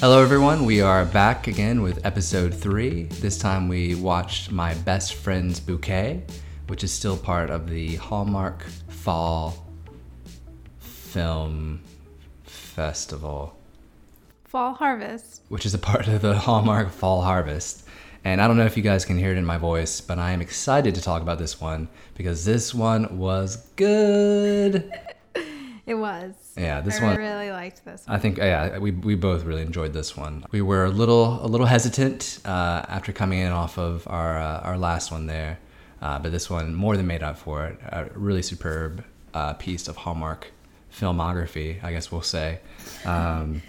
Hello, everyone. We are back again with episode three. This time we watched My Best Friend's Bouquet, which is still part of the Hallmark Fall Film Festival, Fall Harvest. which is a part of the Hallmark Fall Harvest. And I don't know if you guys can hear it in my voice, but I am excited to talk about this one because this one was good. It was. Yeah, this I one. I really liked this one. I think yeah, we, we both really enjoyed this one. We were a little a little hesitant uh, after coming in off of our uh, our last one there, uh, but this one more than made up for it. A really superb uh, piece of Hallmark filmography, I guess we'll say. Um,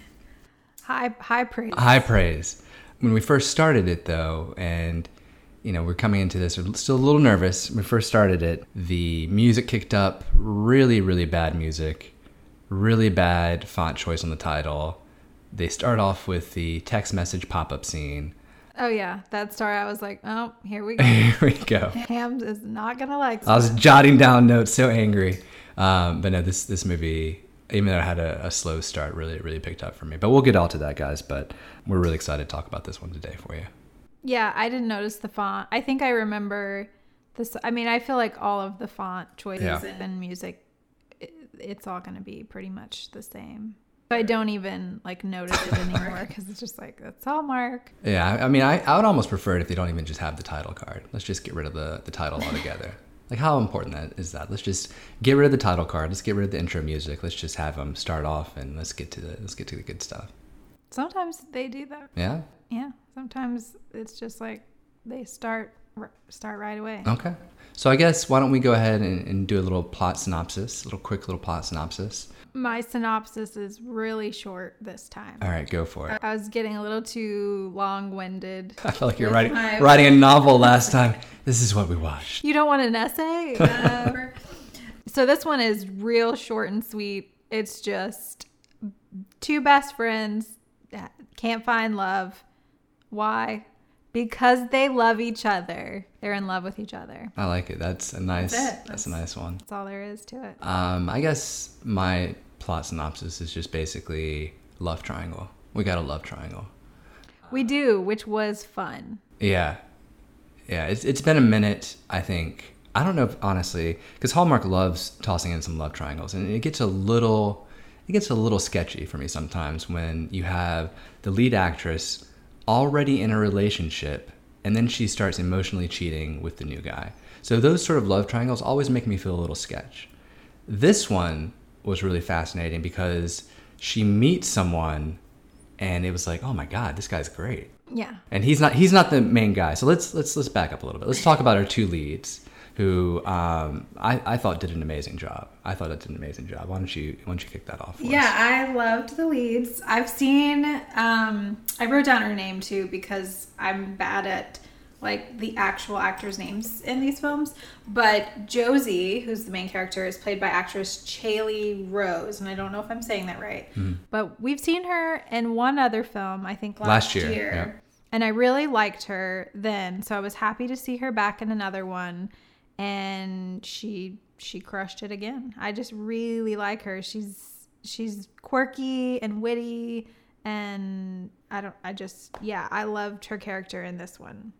High high praise. high praise. When we first started it though, and you know we're coming into this, we're still a little nervous. When we first started it, the music kicked up, really really bad music, really bad font choice on the title. They start off with the text message pop up scene. Oh yeah, that story. I was like, oh, here we go. Here we go. Hams is not gonna like. I was jotting down notes, so angry. Um, but no, this this movie, even though it had a, a slow start, really really picked up for me. But we'll get all to that, guys. But we're really excited to talk about this one today for you. Yeah, I didn't notice the font. I think I remember this. I mean, I feel like all of the font choices Yeah. and music, it's all gonna be pretty much the same. So I don't even like notice it anymore because it's just like that's Hallmark. Yeah, I mean, I, I would almost prefer it if they don't even just have the title card. Let's just get rid of the, the title altogether. like, how important that is that? Let's just get rid of the title card. Let's get rid of the intro music. Let's just have them start off and let's get to the let's get to the good stuff. Sometimes they do that. Yeah. Yeah. Sometimes it's just like they start start right away. Okay. So I guess why don't we go ahead and, and do a little plot synopsis, a little quick little plot synopsis. My synopsis is really short this time. All right, go for it. I was getting a little too long-winded. I felt like you're writing my- writing a novel last time. This is what we watched. You don't want an essay? Uh, so this one is real short and sweet. It's just two best friends that can't find love. Why? Because they love each other. They're in love with each other. I like it. That's a nice. That's it. That's a nice one. That's all there is to it. Um, I guess my plot synopsis is just basically love triangle. We got a love triangle. We do, which was fun. Yeah, yeah. It's it's been a minute. I think I don't know if honestly because Hallmark loves tossing in some love triangles, and it gets a little it gets a little sketchy for me sometimes when you have the lead actress already in a relationship and then she starts emotionally cheating with the new guy. So those sort of love triangles always make me feel a little sketch. This one was really fascinating because she meets someone and it was like, "Oh my god, this guy's great." Yeah. and he's not he's not the main guy. So let's let's let's back up a little bit. Let's talk about our two leads, who um, I I thought did an amazing job. I thought it did an amazing job. Why don't you why don't you kick that off? Yeah, us? I loved the leads. I've seen um I wrote down her name too because I'm bad at like the actual actors' names in these films. But Josie, who's the main character, is played by actress Chaley Rose, and I don't know if I'm saying that right. Hmm. But we've seen her in one other film, I think Last year, yeah. And I really liked her then, so I was happy to see her back in another one and she she crushed it again. I just really like her. She's she's quirky and witty and I don't I just yeah, I loved her character in this one.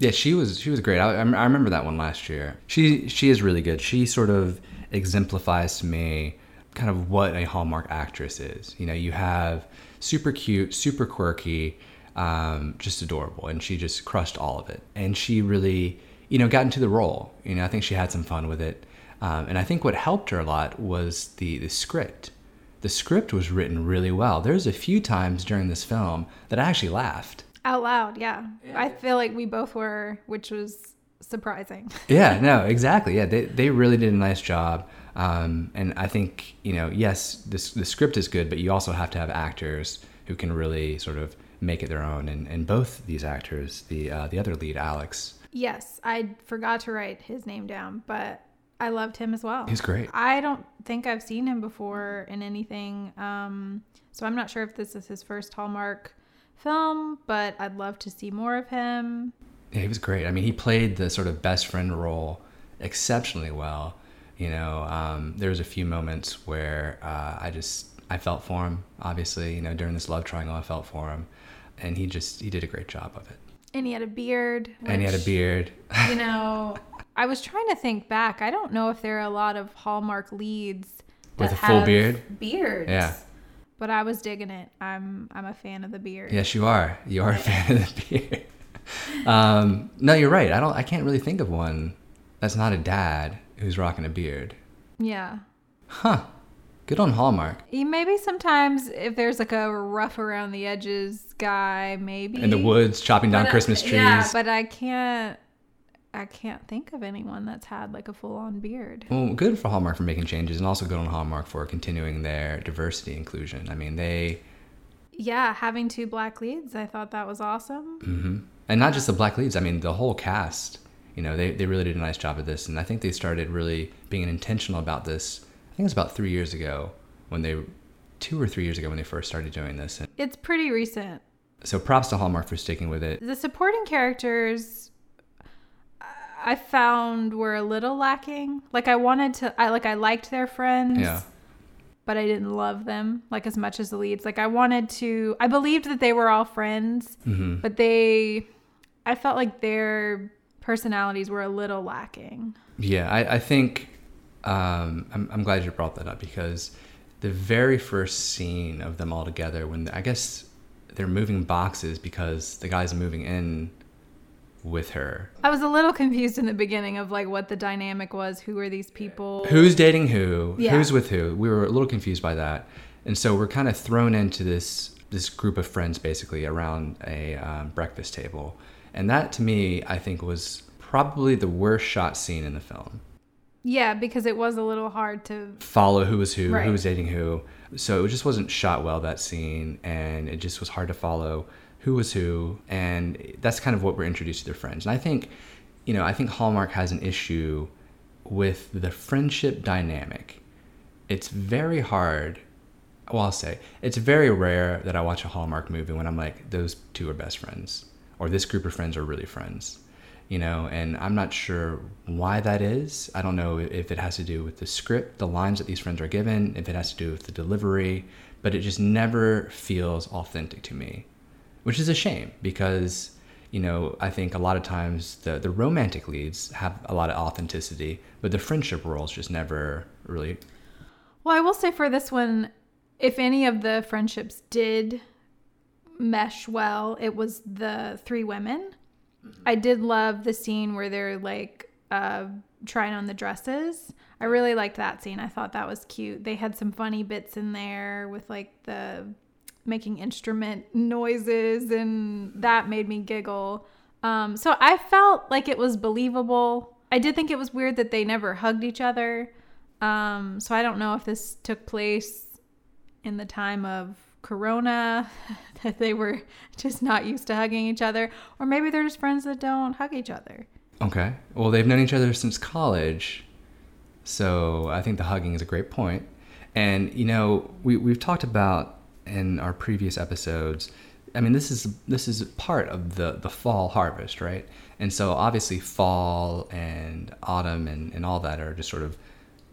Yeah, she was she was great. I, I remember that one last year. She she is really good. She sort of exemplifies to me kind of what a Hallmark actress is. You know, you have super cute, super quirky, um, just adorable, and she just crushed all of it. And she really, you know, got into the role. You know, I think she had some fun with it. Um, and I think what helped her a lot was the the script. The script was written really well. There's a few times during this film that I actually laughed. Out loud, yeah. I feel like we both were, which was surprising. yeah, no, exactly. Yeah, they, they really did a nice job. Um, and I think, you know, yes, this, the script is good, but you also have to have actors who can really sort of make it their own. And, and both these actors, the, uh, the other lead, Alex, Yes, I forgot to write his name down, but I loved him as well. he's great. I don't think I've seen him before in anything. Um, so I'm not sure if this is his first Hallmark film, but I'd love to see more of him. Yeah, he was great. I mean, he played the sort of best friend role exceptionally well. You know, um, there was a few moments where uh, I just I felt for him. Obviously, you know, during this love triangle, I felt for him, and he just he did a great job of it. And he had a beard. and he had a beard. You know, I was trying to think back. I don't know if there are a lot of Hallmark leads With a full beard? Beards. Yeah. But I was digging it. I'm I'm a fan of the beard. Yes, you are. You are a fan of the beard. um, no, you're right. I don't. I can't really think of one that's not a dad who's rocking a beard. Yeah. Huh. Good on Hallmark. Maybe sometimes if there's like a rough around the edges guy, maybe In the woods, chopping down But, Christmas trees. Yeah, but I can't. I can't think of anyone that's had like a full on beard. Well, good for Hallmark for making changes, and also good on Hallmark for continuing their diversity inclusion. I mean, they, Yeah, having two black leads, I thought that was awesome. hmm and not just the black leads. I mean, the whole cast. You know, they they really did a nice job of this, and I think they started really being intentional about this. I think it was about three years ago when they, two or three years ago when they first started doing this. And It's pretty recent. so props to Hallmark for sticking with it. The supporting characters I found were a little lacking. Like I wanted to I like I liked their friends. Yeah. But I didn't love them like as much as the leads. Like I wanted to I believed that they were all friends, hmm but they I felt like their personalities were a little lacking. Yeah, I, I think um, I'm, I'm glad you brought that up because the very first scene of them all together, when I guess they're moving boxes because the guy's moving in with her. I was a little confused in the beginning of like what the dynamic was. Who are these people? Who's dating who? Yeah. Who's with who? We were a little confused by that, and so we're kind of thrown into this this group of friends basically around a um, breakfast table, and that to me I think was probably the worst shot scene in the film. Yeah, because it was a little hard to follow who was who, Right. who was dating who. So it just wasn't shot well that scene, and it just was hard to follow who was who, and that's kind of what we're introduced to their friends. And I think, you know, I think Hallmark has an issue with the friendship dynamic. It's very hard. Well, I'll say it's very rare that I watch a Hallmark movie when I'm like, those two are best friends, or this group of friends are really friends you know and i'm not sure why that is i don't know if it has to do with the script the lines that these friends are given if it has to do with the delivery but it just never feels authentic to me which is a shame because you know i think a lot of times the, the romantic leads have a lot of authenticity but the friendship roles just never really Well, I will say for this one, if any of the friendships did mesh well, it was the three women. I did love the scene where they're like uh, trying on the dresses. I really liked that scene. I thought that was cute. They had some funny bits in there with like the making instrument noises, and that made me giggle. Um, so I felt like it was believable. I did think it was weird that they never hugged each other. Um, so I don't know if this took place in the time of Corona, that they were just not used to hugging each other, or maybe they're just friends that don't hug each other. Okay. Well, they've known each other since college. So I think the hugging is a great point. And, you know, we, we've talked about in our previous episodes, I mean, this is this is part of the, the fall harvest, right? And so obviously fall and autumn and, and all that are just sort of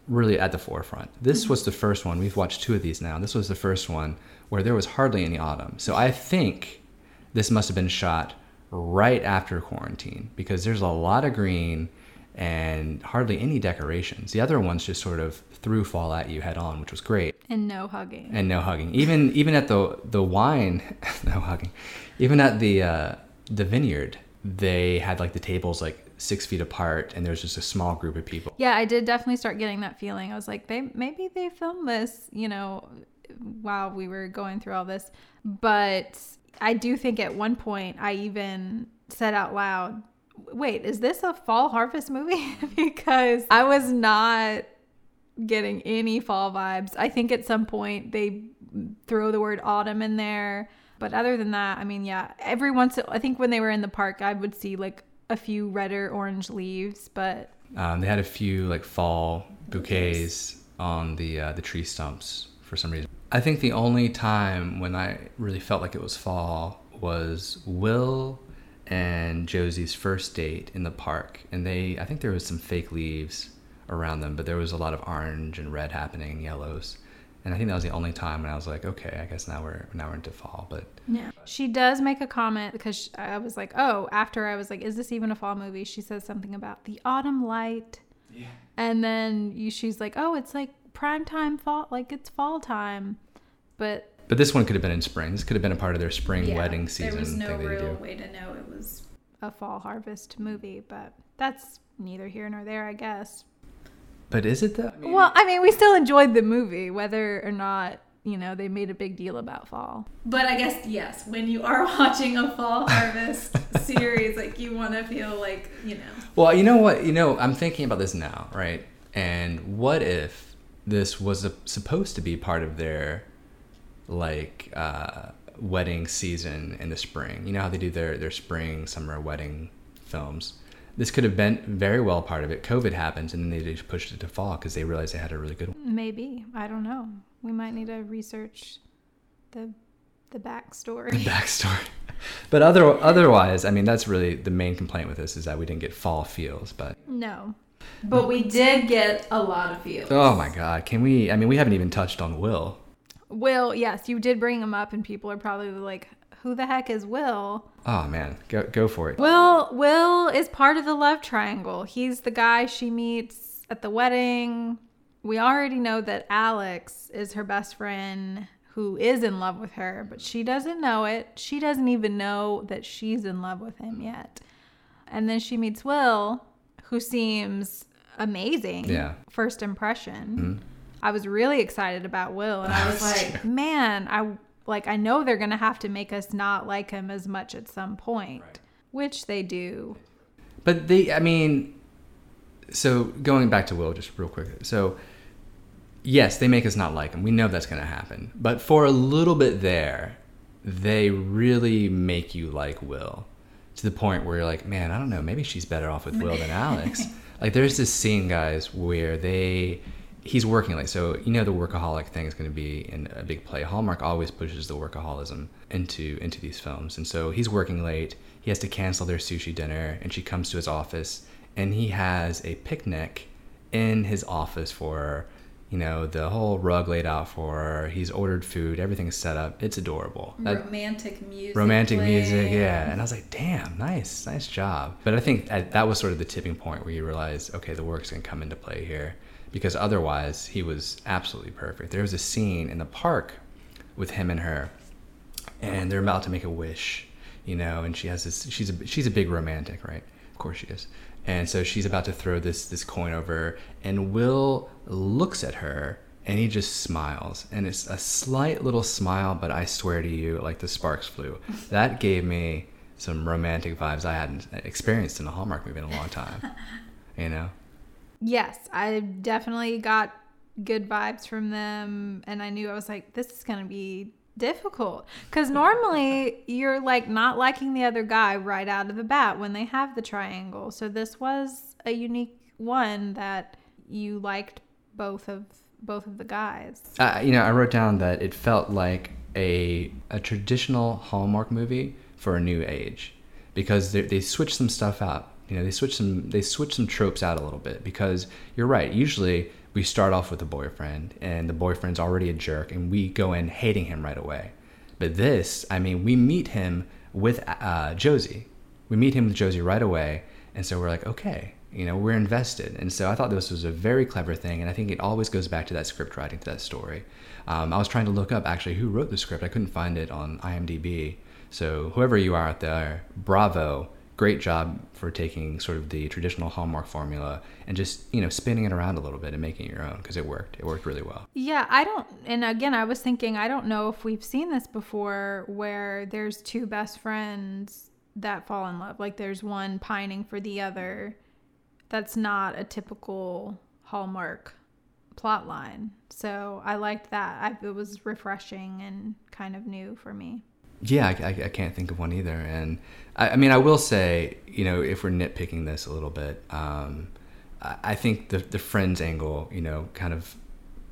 really at the forefront. This was the first one. We've watched two of these now. This was the first one where there was hardly any autumn. So I think this must have been shot right after quarantine because there's a lot of green and hardly any decorations. The other ones just sort of threw fall at you head on, which was great. And no hugging. And no hugging. Even even at the the wine, no hugging. Even at the uh, the vineyard, they had like the tables like six feet apart, and there's just a small group of people. Yeah, I did definitely start getting that feeling. I was like, they maybe they filmed this, you know, while we were going through all this. But I do think at one point I even said out loud, "Wait, is this a fall harvest movie?" because I was not getting any fall vibes. I think at some point they throw the word autumn in there. But other than that, I mean, yeah, every once I think when they were in the park, I would see like a few red or orange leaves, but Um, they had a few like fall bouquets on the uh, the tree stumps for some reason. I think the only time when I really felt like it was fall was Will and Josie's first date in the park, and they I think there was some fake leaves around them, but there was a lot of orange and red happening, yellows, and I think that was the only time when I was like, okay, I guess now we're now we're into fall. But Yeah. She does make a comment because I was like, oh, after I was like, is this even a fall movie? She says something about the autumn light. yeah, And then you, she's like, oh, it's like prime time fall, like it's fall time. But but this one could have been in spring. This could have been a part of their spring Yeah, wedding season There was no thing real way to know it was. a fall harvest movie, but that's neither here nor there, I guess. But is it though? Well, I mean, we still enjoyed the movie, whether or not, you know, they made a big deal about fall. But I guess yes, when you are watching a fall harvest series, like you want to feel like you know. Well, you know what? You know, I'm thinking about this now, right? And what if this was a, supposed to be part of their like uh, wedding season in the spring? You know how they do their their spring summer wedding films. This could have been very well part of it. COVID happens, and then they just pushed it to fall because they realized they had a really good one. Maybe. I don't know. We might need to research the the backstory. The backstory. But other otherwise, I mean, that's really the main complaint with this is that we didn't get fall feels. But no. But we did get a lot of feels. oh my god, can we? I mean, we haven't even touched on Will. Will, yes, you did bring him up, and people are probably like, who the heck is Will? Oh man, go go for it. Will Will is part of the love triangle. He's the guy she meets at the wedding. We already know that Alex is her best friend who is in love with her, but she doesn't know it. She doesn't even know that she's in love with him yet. And then she meets Will, who seems amazing. Yeah. First impression. Mm-hmm. I was really excited about Will and I was like, man, I like I know they're going to have to make us not like him as much at some point, which they do. But they, I mean, so going back to Will, just real quick. So, yes, they make us not like him. We know that's going to happen. But for a little bit there, they really make you like Will to the point where you're like, man, I don't know, maybe she's better off with Will than Alex. like, there's this scene, guys, where they. He's working late, so you know the workaholic thing is going to be in a big play. Hallmark always pushes the workaholism into into these films, and so he's working late. He has to cancel their sushi dinner, and she comes to his office, and he has a picnic in his office for her. You know, the whole rug laid out for her. He's ordered food. Everything's set up. It's adorable. That- romantic music. romantic music, yeah. And I was like, damn, nice, nice job. But I think that, that was sort of the tipping point where you realize, okay, the work's gonna come into play here, because otherwise he was absolutely perfect. There was a scene in the park with him and her, and they're about to make a wish, you know, and she has this. She's a she's a big romantic, right? Of course she is. And so she's about to throw this this coin over, and Will looks at her and he just smiles, and it's a slight little smile, but I swear to you, like the sparks flew. That gave me some romantic vibes I hadn't experienced in a Hallmark movie in a long time. You know. Yes, I definitely got good vibes from them and I knew I was like this is going to be difficult cuz normally you're like not liking the other guy right out of the bat when they have the triangle. So this was a unique one that you liked both of both of the guys. uh, you know, I wrote down that it felt like a a traditional Hallmark movie for a new age because they, they switched some stuff out. You know, they switch some they switched some tropes out a little bit because you're right. Usually we start off with a boyfriend and the boyfriend's already a jerk and we go in hating him right away. But this, I mean, we meet him with uh, Josie. We meet him with Josie right away, and so we're like, okay, you know, we're invested. And so I thought this was a very clever thing, and I think it always goes back to that script writing, to that story. Um, I was trying to look up actually who wrote the script. I couldn't find it on IMDb. So whoever you are out there, bravo! Great job for taking sort of the traditional Hallmark formula and just you know spinning it around a little bit and making it your own because it worked. It worked really well. Yeah, I don't and again I was thinking I don't know if we've seen this before where there's two best friends that fall in love. Like there's one pining for the other. That's not a typical Hallmark plot line. So I liked that. I, it was refreshing and kind of new for me. Yeah, I, I, I can't think of one either. And I, I mean, I will say, you know, if we're nitpicking this a little bit, um, I, think the the friends angle, you know, kind of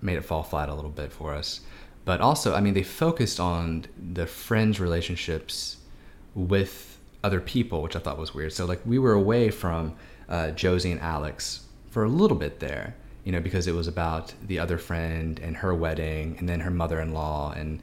made it fall flat a little bit for us. But also, I mean, they focused on the friends' relationships with other people, which I thought was weird. So, like, we were away from uh, Josie and Alex for a little bit there. You know, because it was about the other friend and her wedding and then her mother-in-law and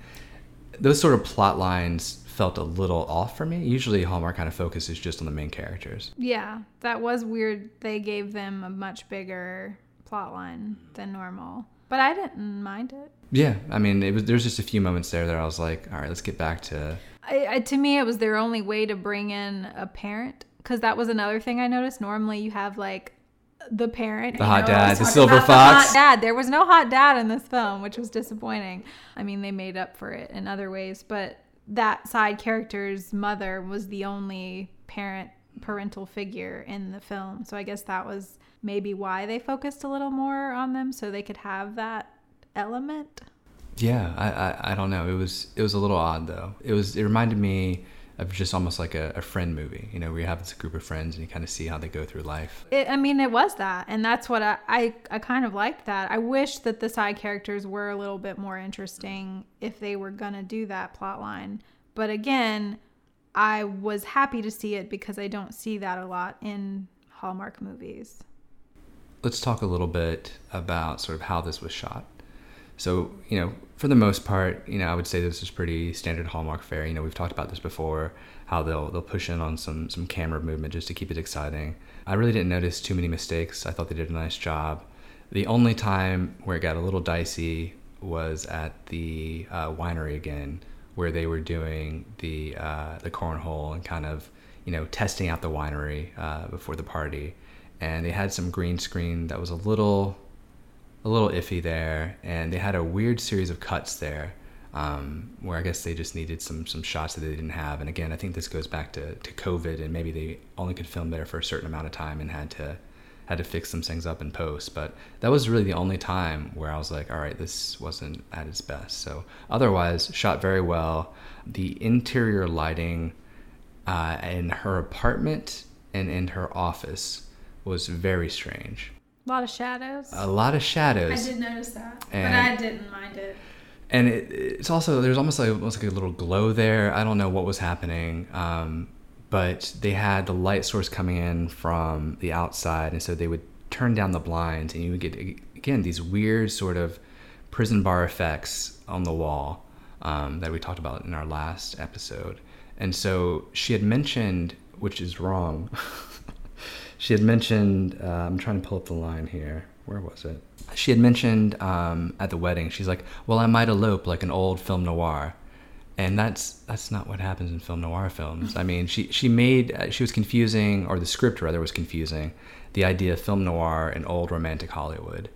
those sort of plot lines felt a little off for me. Usually Hallmark kind of focuses just on the main characters. Yeah, that was weird. They gave them a much bigger plot line than normal. But I didn't mind it. Yeah, I mean, it was there's just a few moments there that I was like, all right, let's get back to I, I, to me, it was their only way to bring in a parent because that was another thing I noticed. Normally, you have like the parent, the hot know, dad, the silver about the fox. hot dad. There was no hot dad in this film, which was disappointing. I mean, they made up for it in other ways, but that side character's mother was the only parent parental figure in the film. So I guess that was maybe why they focused a little more on them so they could have that element. Yeah, I, I, I don't know. It was it was a little odd though. It was it reminded me of just almost like a, a friend movie, you know, where you have this group of friends and you kind of see how they go through life. It, I mean, it was that, and that's what I, I I kind of liked that. I wish that the side characters were a little bit more interesting if they were gonna do that plot line. But again, I was happy to see it because I don't see that a lot in Hallmark movies. Let's talk a little bit about sort of how this was shot. So, you know, for the most part, you know, I would say this is pretty standard Hallmark fare. You know, we've talked about this before, how they'll they'll push in on some some camera movement just to keep it exciting. I really didn't notice too many mistakes. I thought they did a nice job. The only time where it got a little dicey was at the uh, winery again, where they were doing the uh, the cornhole and kind of you know testing out the winery uh, before the party, and they had some green screen that was a little a little iffy there, and they had a weird series of cuts there. Um, where I guess they just needed some some shots that they didn't have, and again, I think this goes back to, to COVID, and maybe they only could film there for a certain amount of time and had to had to fix some things up in post. But that was really the only time where I was like, all right, this wasn't at its best. So otherwise, shot very well. The interior lighting uh, in her apartment and in her office was very strange. A lot of shadows. A lot of shadows. I did notice that, And- but I didn't mind it. and it, it's also there's almost like almost like a little glow there. I don't know what was happening, um, but they had the light source coming in from the outside, and so they would turn down the blinds, and you would get again these weird sort of prison bar effects on the wall um, that we talked about in our last episode. And so she had mentioned, which is wrong. she had mentioned. Uh, I'm trying to pull up the line here. Where was it? She had mentioned um, at the wedding. She's like, "Well, I might elope like an old film noir," and that's that's not what happens in film noir films. I mean, she she made uh, she was confusing, or the script rather was confusing, the idea of film noir and old romantic Hollywood,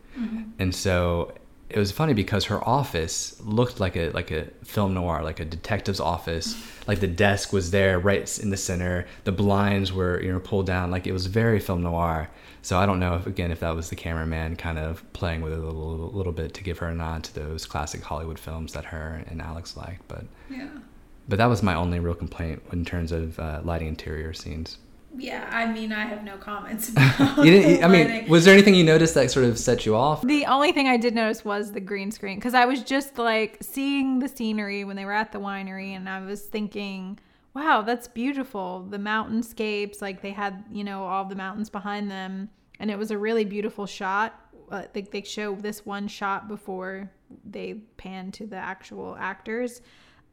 and so it was funny because her office looked like a like a film noir, like a detective's office. Like the desk was there, right in the center. The blinds were you know pulled down, like it was very film noir. So I don't know if again if that was the cameraman kind of playing with it a little, little bit to give her a nod to those classic Hollywood films that her and Alex liked. But Yeah. but that was my only real complaint in terms of uh, lighting interior scenes. Yeah, I mean, I have no comments. About You didn't, I mean, was there anything you noticed that sort of set you off? The only thing I did notice was the green screen because I was just like seeing the scenery when they were at the winery, and I was thinking, wow, that's beautiful. The mountainscapes, like they had, you know, all the mountains behind them, and it was a really beautiful shot. Uh, they, they show this one shot before they pan to the actual actors.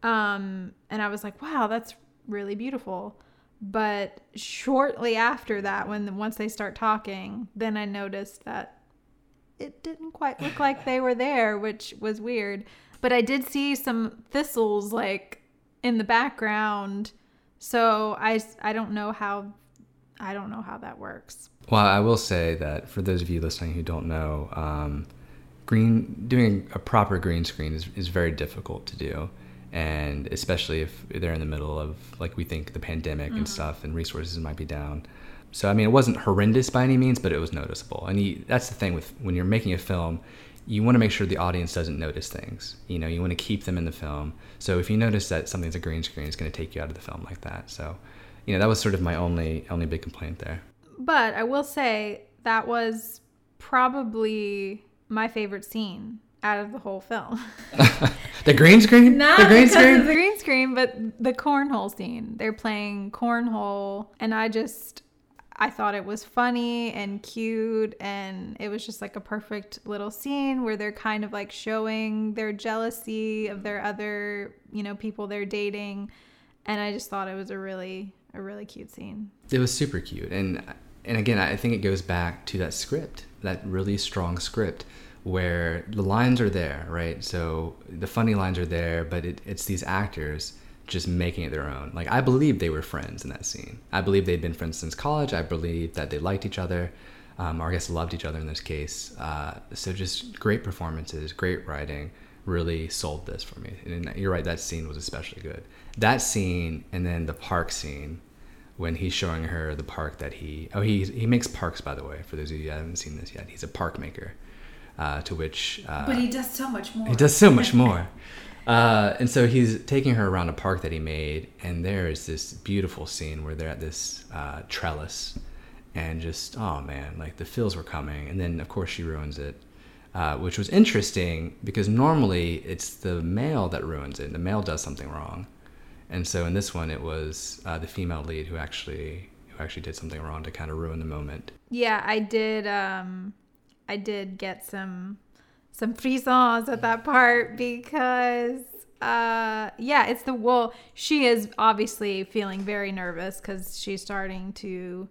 Um, and I was like, wow, that's really beautiful. But shortly after that, when once they start talking, then I noticed that it didn't quite look like they were there, which was weird. But I did see some thistles like in the background, so I I don't know how I don't know how that works. Well, I will say that for those of you listening who don't know, um, green doing a proper green screen is, is very difficult to do, and especially if they're in the middle of like we think the pandemic and mm-hmm. stuff, and resources might be down. So I mean, it wasn't horrendous by any means, but it was noticeable. And you, that's the thing with when you're making a film, you want to make sure the audience doesn't notice things. You know, you want to keep them in the film. So if you notice that something's a green screen, it's going to take you out of the film like that. So, you know, that was sort of my only only big complaint there. But I will say that was probably my favorite scene out of the whole film. The green screen? The green screen? the green screen, but the cornhole scene. They're playing cornhole, and I just, I thought it was funny and cute, and it was just like a perfect little scene where they're kind of like showing their jealousy of their other, you know, people they're dating. And I just thought it was a really, a really cute scene. It was super cute, and and again, I think it goes back to that script, that really strong script, where the lines are there, right? So the funny lines are there, but it, it's these actors just making it their own. Like I believe they were friends in that scene. I believe they'd been friends since college. I believe that they liked each other, um, or I guess loved each other in this case. Uh, so just great performances, great writing, really sold this for me. And you're right, that scene was especially good. That scene, and then the park scene when he's showing her the park that he oh he he makes parks by the way for those of you who haven't seen this yet. He's a park maker. Uh, to which uh, but he does so much more. He does so much more. Uh, and so he's taking her around a park that he made, and there is this beautiful scene where they're at this uh, trellis, and just oh man, like the feels were coming, and then of course she ruins it, uh, which was interesting because normally it's the male that ruins it. The male does something wrong, and so in this one it was uh, the female lead who actually who actually did something wrong to kind of ruin the moment. Yeah, I did. Um, I did get some some frissons at that part because uh yeah it's the well she is obviously feeling very nervous because she's starting to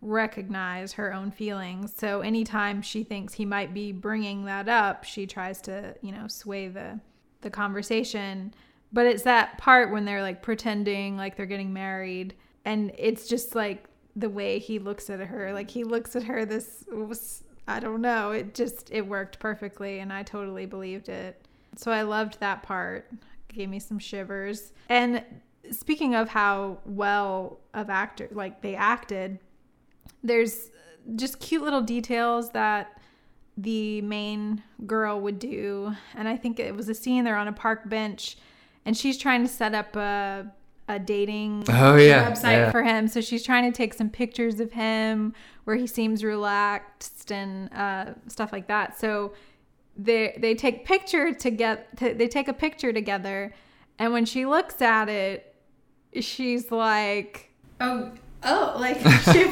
recognize her own feelings. So anytime she thinks he might be bringing that up she tries to you know sway the the conversation. But it's that part when they're like pretending like they're getting married and it's just like the way he looks at her. Like he looks at her this I don't know. It just it worked perfectly and I totally believed it. So I loved that part. It gave me some shivers. And speaking of how well of actor like they acted, there's just cute little details that the main girl would do. And I think it was a scene they're on a park bench and she's trying to set up a a dating oh, yeah, website yeah. for him. So she's trying to take some pictures of him where he seems relaxed and uh, stuff like that. So they they take picture to get to, they take a picture together, and when she looks at it, she's like, oh. Oh, like she,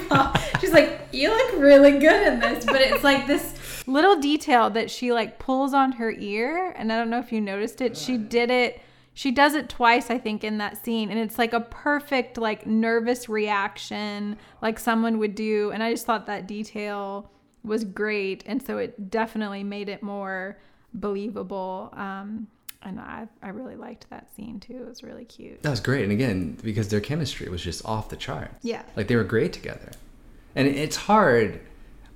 she's like, you look really good in this, but it's like this little detail that she like pulls on her ear, and I don't know if you noticed it. She did it she does it twice i think in that scene and it's like a perfect like nervous reaction like someone would do and i just thought that detail was great and so it definitely made it more believable um, and I, I really liked that scene too. It was really cute. That was great and again because their chemistry was just off the charts. Yeah. Like they were great together. And it's hard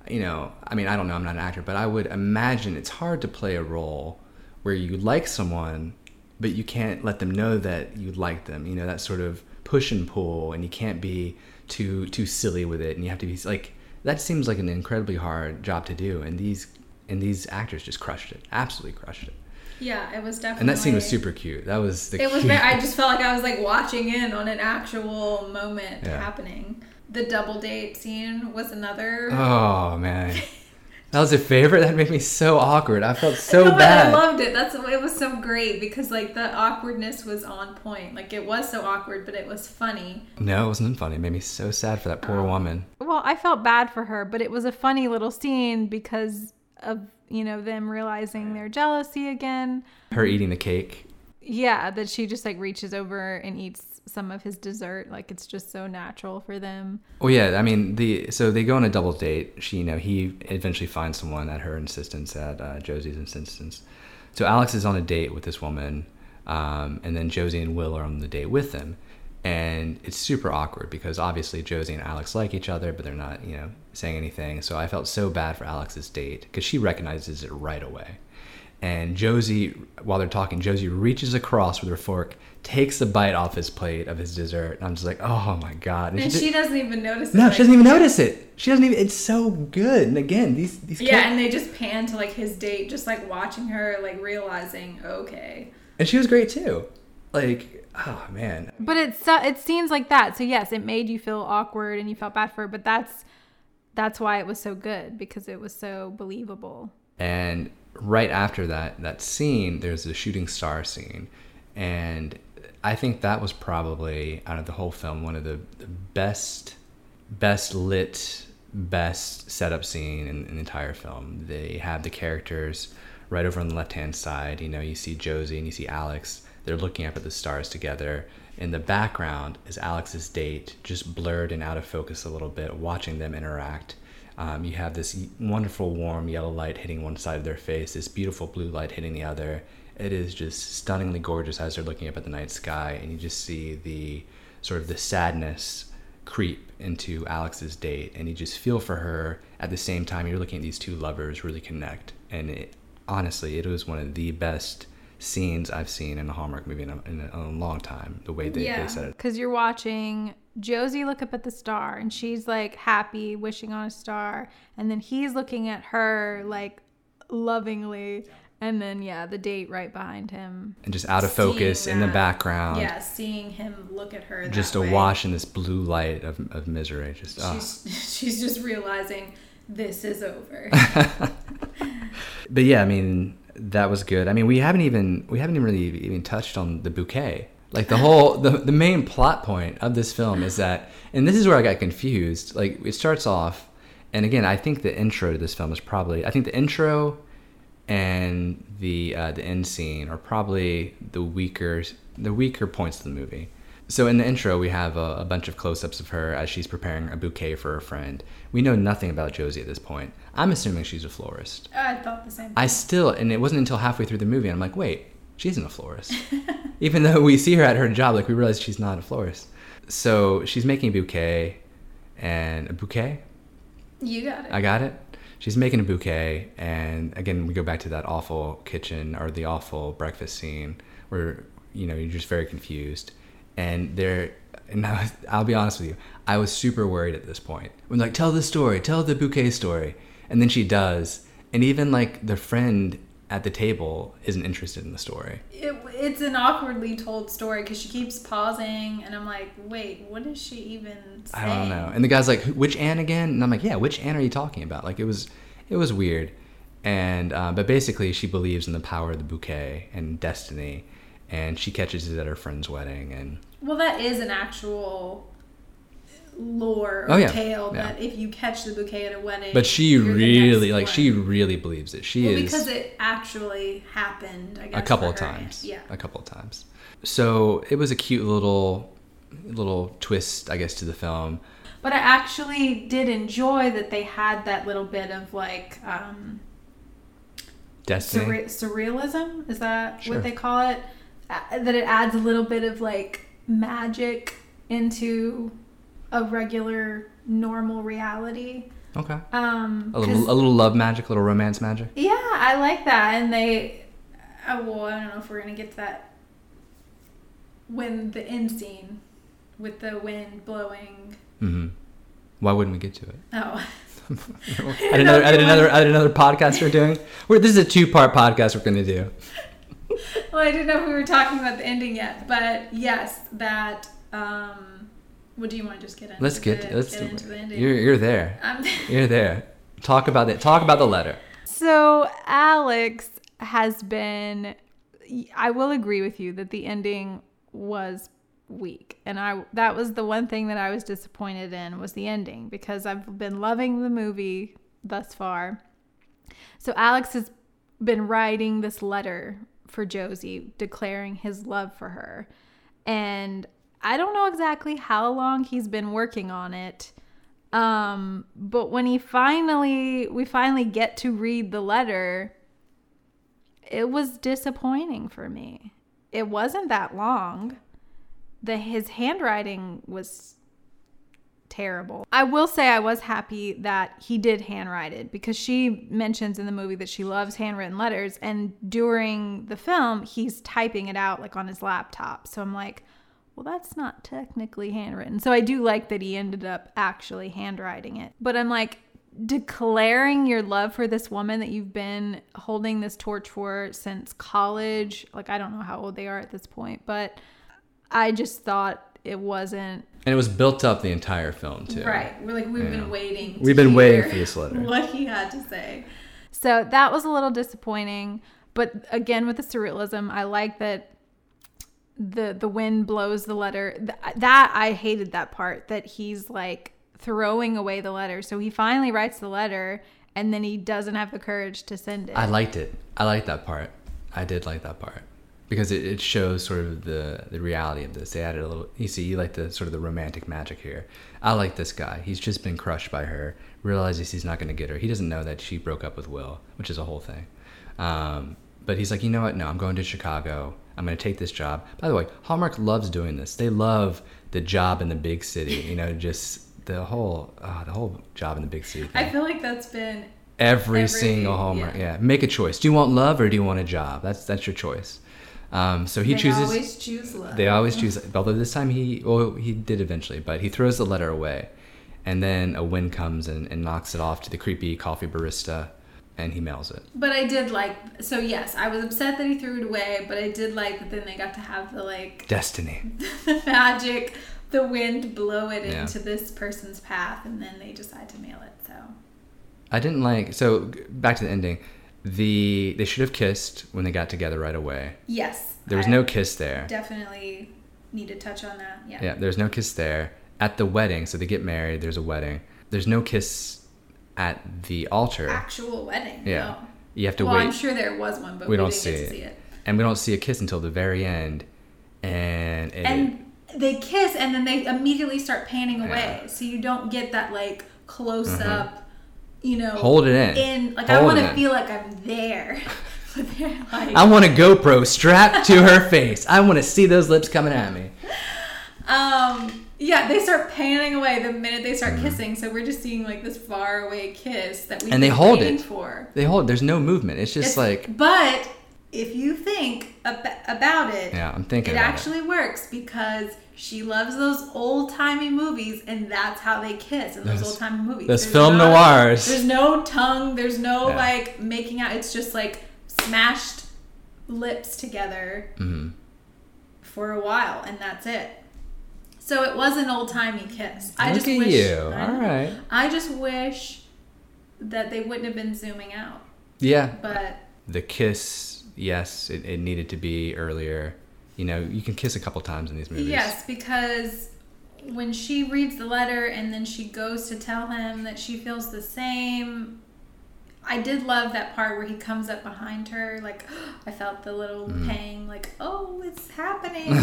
you know i mean i don't know i'm not an actor but i would imagine it's hard to play a role where you like someone but you can't let them know that you like them. You know that sort of push and pull, and you can't be too too silly with it, and you have to be like that. Seems like an incredibly hard job to do, and these and these actors just crushed it, absolutely crushed it. Yeah, it was definitely. And that scene was super cute. That was the. It was. Very, I just felt like I was like watching in on an actual moment yeah. happening. The double date scene was another. Oh man. That was a favorite. That made me so awkward. I felt so no, bad. I loved it. That's it was so great because like the awkwardness was on point. Like it was so awkward, but it was funny. No, it wasn't funny. It made me so sad for that poor oh. woman. Well, I felt bad for her, but it was a funny little scene because of you know them realizing their jealousy again. Her eating the cake. Yeah, that she just like reaches over and eats some of his dessert. Like it's just so natural for them. Well, yeah, I mean the so they go on a double date. She, you know, he eventually finds someone at her insistence, at uh, Josie's insistence. So Alex is on a date with this woman, um, and then Josie and Will are on the date with them, and it's super awkward because obviously Josie and Alex like each other, but they're not, you know, saying anything. So I felt so bad for Alex's date because she recognizes it right away. And Josie, while they're talking, Josie reaches across with her fork takes a bite off his plate of his dessert. And I'm just like, oh my god! And, and she, she, doesn't even notice it. No, like, she doesn't even notice it. She doesn't even. It's so good. And again, these these. Yeah, and they just pan to like his date, just like watching her, like realizing, okay. And she was great too. Like, oh man. But it's uh, it seems like that. So yes, it made you feel awkward and you felt bad for her. But that's that's why it was so good because it was so believable. And right after that that scene, there's a shooting star scene, and I think that was probably out of the whole film one of the, the best best lit, best setup scene in, in the entire film. They have the characters right over on the left hand side. You know, you see Josie and you see Alex. They're looking up at the stars together. In the background is Alex's date, just blurred and out of focus a little bit, watching them interact. Um, you have this wonderful warm yellow light hitting one side of their face, this beautiful blue light hitting the other. It is just stunningly gorgeous as they're looking up at the night sky, and you just see the sort of the sadness creep into Alex's date, and you just feel for her. At the same time, you're looking at these two lovers really connect, and it, honestly, it was one of the best scenes I've seen in a Hallmark movie in a, in a, long time. The way they, Yeah, they said it. because you're watching Josie look up at the star, and she's like happy, wishing on a star, and then he's looking at her like lovingly, and then yeah, the date right behind him. and just out of focus in the background. Yeah, seeing him look at her. Just that way, awash in this blue light of, of misery. Just. She's she's just realizing this is over. but yeah, I mean that was good. I mean we haven't even we haven't even really even touched on the bouquet. Like the whole the, the main plot point of this film is that and this is where I got confused. Like it starts off and again I think the intro to this film is probably I think the intro and the uh, the end scene are probably the weaker the weaker points of the movie. So in the intro, we have a, a bunch of close-ups of her as she's preparing a bouquet for her friend. We know nothing about Josie at this point. I'm assuming she's a florist. I thought the same. I still, and it wasn't until halfway through the movie, I'm like, wait, she isn't a florist. Even though we see her at her job, like we realize she's not a florist. So she's making a bouquet, and a bouquet. You got it. I got it. She's making a bouquet, and again, we go back to that awful kitchen or the awful breakfast scene where you know you're just very confused, and there. And I was, I'll be honest with you, I was super worried at this point. When like, tell the story, tell the bouquet story, and then she does, and even like the friend at the table isn't interested in the story. It, it's an awkwardly told story because she keeps pausing, and I'm like, wait, what is she even saying? I don't know. And the guy's like, "Which Anne again?" And I'm like, "Yeah, which Anne are you talking about?" Like it was, it was weird. And uh, but basically, she believes in the power of the bouquet and destiny, and she catches it at her friend's wedding. And Well, that is an actual lore or Oh, yeah. tale Yeah. that if you catch the bouquet at a wedding, but she really like one. she really believes it. She well, is because it actually happened. I guess a couple of times. Yeah. a couple of times. So it was a cute little little twist, I guess, to the film. But I actually did enjoy that they had that little bit of like um, Destiny. surre- surrealism. Is that Sure. what they call it? That it adds a little bit of like magic into a regular normal reality. Okay. Um, A little, a little love magic, a little romance magic. Yeah, I like that. And they, oh, well, I don't know if we're gonna get to that when the end scene with the wind blowing. Mm-hmm. Why wouldn't we get to it? Oh, at another, at another, at another podcast we're doing. We're, this is a two-part podcast we're going to do. well, I didn't know if we were talking about the ending yet, but yes, that. Um, what do you want to just get into? Let's get, the, let's. get into the ending. You're, you're there. I'm, You're there. Talk about it. Talk about the letter. So Alex has been. I will agree with you that the ending was weak, and I that was the one thing that I was disappointed in was the ending because I've been loving the movie thus far. So Alex has been writing this letter for Josie, declaring his love for her, and I don't know exactly how long he's been working on it. Um, but when he finally, we finally get to read the letter, it was disappointing for me. It wasn't that long. The his handwriting was terrible. I will say I was happy that he did handwrite it because she mentions in the movie that she loves handwritten letters and during the film he's typing it out like on his laptop. So I'm like, well that's not technically handwritten. So I do like that he ended up actually handwriting it. But I'm like declaring your love for this woman that you've been holding this torch for since college. Like I don't know how old they are at this point, but I just thought it wasn't And it was built up the entire film too. right. We're like we've Yeah. been waiting. We've been waiting for this letter. What he had to say. So that was a little disappointing. But again, with the surrealism, I like that the the wind blows the letter. Th- That I hated that part that he's like throwing away the letter. So he finally writes the letter and then he doesn't have the courage to send it. I liked it. I liked that part. I did like that part because it, it shows sort of the the reality of this. They added a little. You see, you like the sort of the romantic magic here. I like this guy. He's just been crushed by her. Realizes he's not going to get her. He doesn't know that she broke up with Will, which is a whole thing. Um, but he's like, you know what? No, I'm going to Chicago. I'm going to take this job. By the way, Hallmark loves doing this. They love the job in the big city. You know, just the whole uh, the whole job in the big city. Thing. I feel like that's been every, every single Hallmark. yeah. Yeah. make a choice. Do you want love or do you want a job? That's that's your choice. Um, so he they chooses. always choose love. They always choose. Although this time he, well, he did eventually, but he throws the letter away, and then a wind comes and, and knocks it off to the creepy coffee barista, and he mails it. But I did like so yes, I was upset that he threw it away, but I did like that then they got to have the like Destiny. the magic, the wind blow it Yeah. into this person's path and then they decide to mail it. So I didn't like. So back to the ending. The they should have kissed when they got together right away. yes. There was I no kiss there. definitely need to touch on that. Yeah. Yeah, there's no kiss there. At the wedding, so they get married, there's a wedding. There's no kiss at the altar. Actual wedding. Yeah. No. You have to well, wait. I'm sure there was one, but We we, don't didn't see it. see it. And we don't see a kiss until the very end. And it, And they kiss and then they immediately start panning Yeah. away. So you don't get that like close up, you know. Mm-hmm. Hold it in. In like I want to feel like I'm there. like I want a GoPro strapped to her face. I want to see those lips coming at me. Um, yeah, they start panning away the minute they Mm-hmm. start kissing. So we're just seeing like this far away kiss that we And they hold it. for. They hold. There's no movement. It's just It's- like but if you think ab- about it, yeah. I'm thinking it actually works because she loves those old timey movies, and that's how they kiss in those, old timey movies. those film not- noirs. There's no tongue. There's no Yeah. like making out. It's just like smashed lips together it. hmm for a while, and that's it. So it was an old timey kiss. I Look just at wish. you. I, All right. I just wish that they wouldn't have been zooming out. Yeah. But The kiss. Yes, it, it needed to be earlier. You know, you can kiss a couple times in these movies. yes, because when she reads the letter and then she goes to tell him that she feels the same. I did love that part where he comes up behind her. Like, I felt the little Mm. pang, like, oh, it's happening.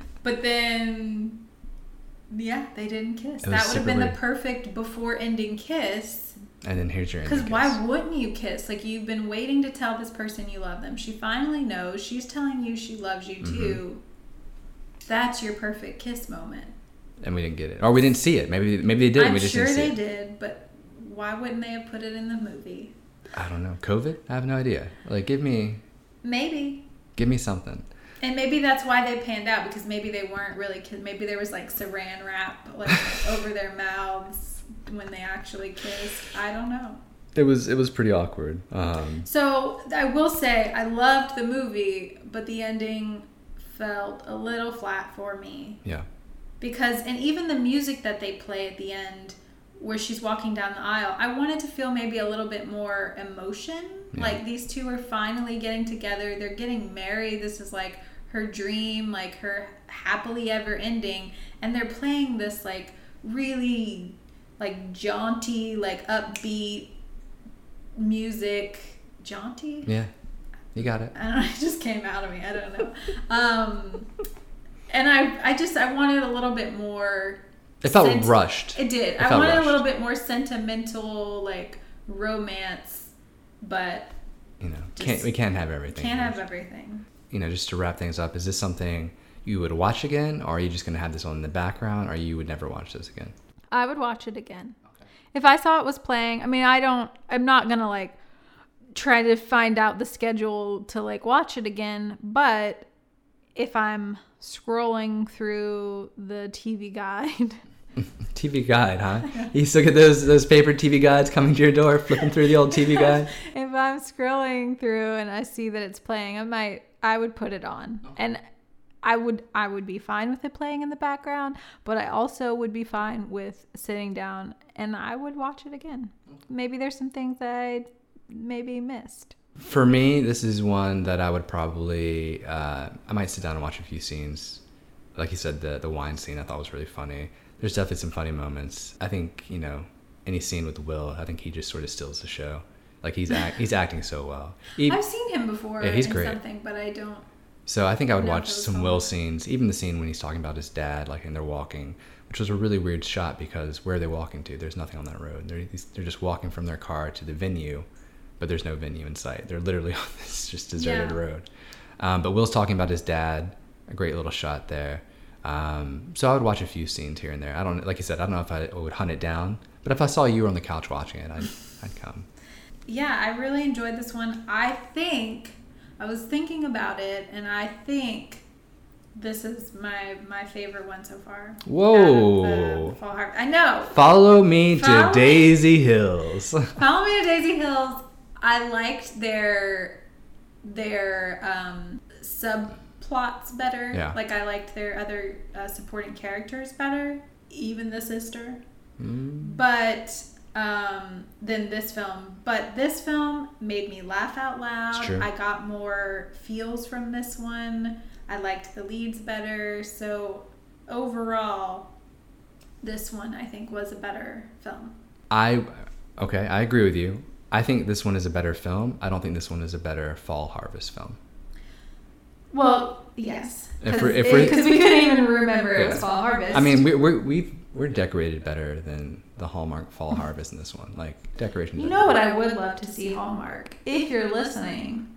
but then, yeah, they didn't kiss. That would have been the perfect before ending kiss. And then here's your Because why wouldn't you kiss? Like you've been waiting to tell this person you love them. She finally knows. She's telling you she loves you Mm-hmm. too. That's your perfect kiss moment. And we didn't get it, or we didn't see it. Maybe maybe they did. I'm we just sure didn't see they it. did, but why wouldn't they have put it in the movie? I don't know. COVID? I have no idea. Like, give me Maybe. give me something. And maybe that's why they panned out because maybe they weren't really kiss. Maybe there was like saran wrap like over their mouths when they actually kissed. I don't know. It was it was pretty awkward. Um, So I will say I loved the movie, but the ending felt a little flat for me yeah. because and even the music that they play at the end where she's walking down the aisle, I wanted to feel maybe a little bit more emotion. Yeah. Like these two are finally getting together. They're getting married. This is like her dream, like her happily ever ending, and they're playing this like really like jaunty, like upbeat music. Jaunty? Yeah. You got it. I don't know, it just came out of me. I don't know. Um, and I, I just, I wanted a little bit more. It felt sent- rushed. It did. It I wanted rushed. a little bit more sentimental, like romance, but You know, can't we can't have everything. can't have everything. You know, just to wrap things up, is this something you would watch again, or are you just gonna have this on in the background, or you would never watch this again? I would watch it again. If I saw it was playing, I mean, I don't, I'm not gonna like try to find out the schedule to like watch it again, but if I'm scrolling through the TV guide, TV guide, huh? You still get those those paper TV guides coming to your door, flipping through the old TV guide. if I'm scrolling through and I see that it's playing, I might, I would put it on. And I would, I would be fine with it playing in the background, but I also would be fine with sitting down and I would watch it again. Maybe there's some things that I maybe missed. For me, this is one that I would probably uh, I might sit down and watch a few scenes like you said, the the wine scene I thought was really funny. There's definitely some funny moments. I think you know any scene with Will, I think he just sort of steals the show. Like he's act, he's acting so well. He- I've seen him before Yeah, he's great. something, but I don't. so I think I would watch some songs. Will scenes, even the scene when he's talking about his dad, like and they're walking, which was a really weird shot because where are they walking to? There's nothing on that road. They're they're just walking from their car to the venue, but there's no venue in sight. They're literally on this just deserted Yeah. road. Um, but Will's talking about his dad. A great little shot there. Um, so I would watch a few scenes here and there. I don't like you said. I don't know if I would hunt it down, but if I saw you on the couch watching it, I'd I'd come. Yeah, I really enjoyed this one. I think I was thinking about it, and I think this is my my favorite one so far. Whoa. Fall Harvest. I know. Follow me Follow to. Daisy Hills. Follow me to Daisy Hills. I liked their their um, subplots better. Yeah. Like I liked their other uh, supporting characters better, even the sister. Mm. But um, than this film. But this film made me laugh out loud. I got more feels from this one. I liked the leads better. So overall, this one I think was a better film. I okay, I agree with you. I think this one is a better film. I don't think this one is a better fall harvest film. Well, yes. If we're- if we're- Because we couldn't even remember it was Fall Harvest. I mean, we we we've, we're decorated better than the Hallmark fall harvest in this one. Like decoration. you know what I would love to see Hallmark if you're listening.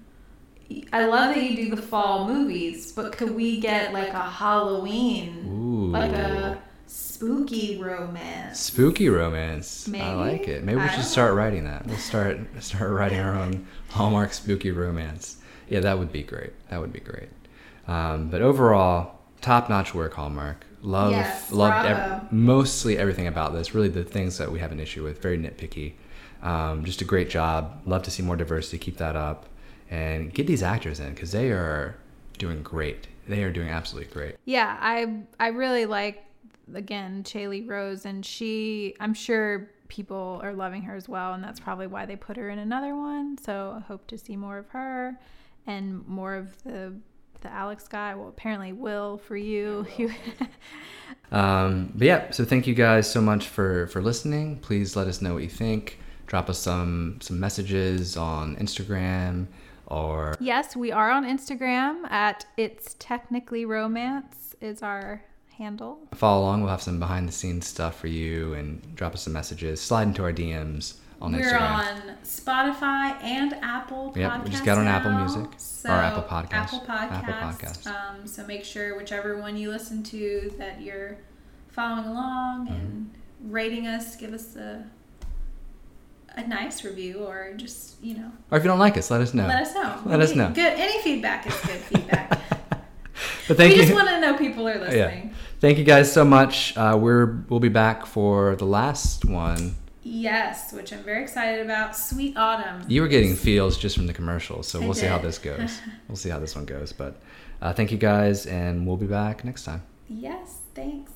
I love that you do the fall movies, but could we get like a Halloween, Ooh. like a spooky romance? spooky romance. I like it. Maybe we I should don't start writing that. We'll start start writing our own Hallmark spooky romance. Yeah, that would be great. That would be great. Um, but overall, top notch work, Hallmark. Love, Yes, loved ev- mostly everything about this. Really, the things that we have an issue with. Very nitpicky. Um, just a great job. Love to see more diversity. Keep that up, and get these actors in because they are doing great. They are doing absolutely great. Yeah, I I really like again Chaley Rose, and she I'm sure people are loving her as well, and that's probably why they put her in another one. So I hope to see more of her and more of the the Alex guy. Well, apparently Will for you. You Um, but yeah, so thank you guys so much for for listening. Please let us know what you think. Drop us some some messages on Instagram or yes, we are on Instagram at it's technically romance is our handle. follow along. We'll have some behind the scenes stuff for you and drop us some messages. Slide into our DMs on We're Instagram. on Spotify and Apple Yep, Podcasts. we just got on Apple. Music. So, Or Apple Podcasts. Apple Podcasts. Apple Podcasts. Um, so make sure whichever one you listen to that you're following along Mm-hmm. and rating us. Give us a a nice review or just you know Or if you don't like us, let us know. let us know. Let us know. Good. Any feedback is good feedback. But thank we you. just want to know people are listening. Yeah. Thank you guys so much. Uh, we're we'll be back for the last one. Yes, which I'm very excited about. Sweet Autumn. You were getting feels just from the commercials, so I we'll see how this goes. we'll see how this one goes. But uh, thank you guys, and we'll be back next time. Yes, thanks.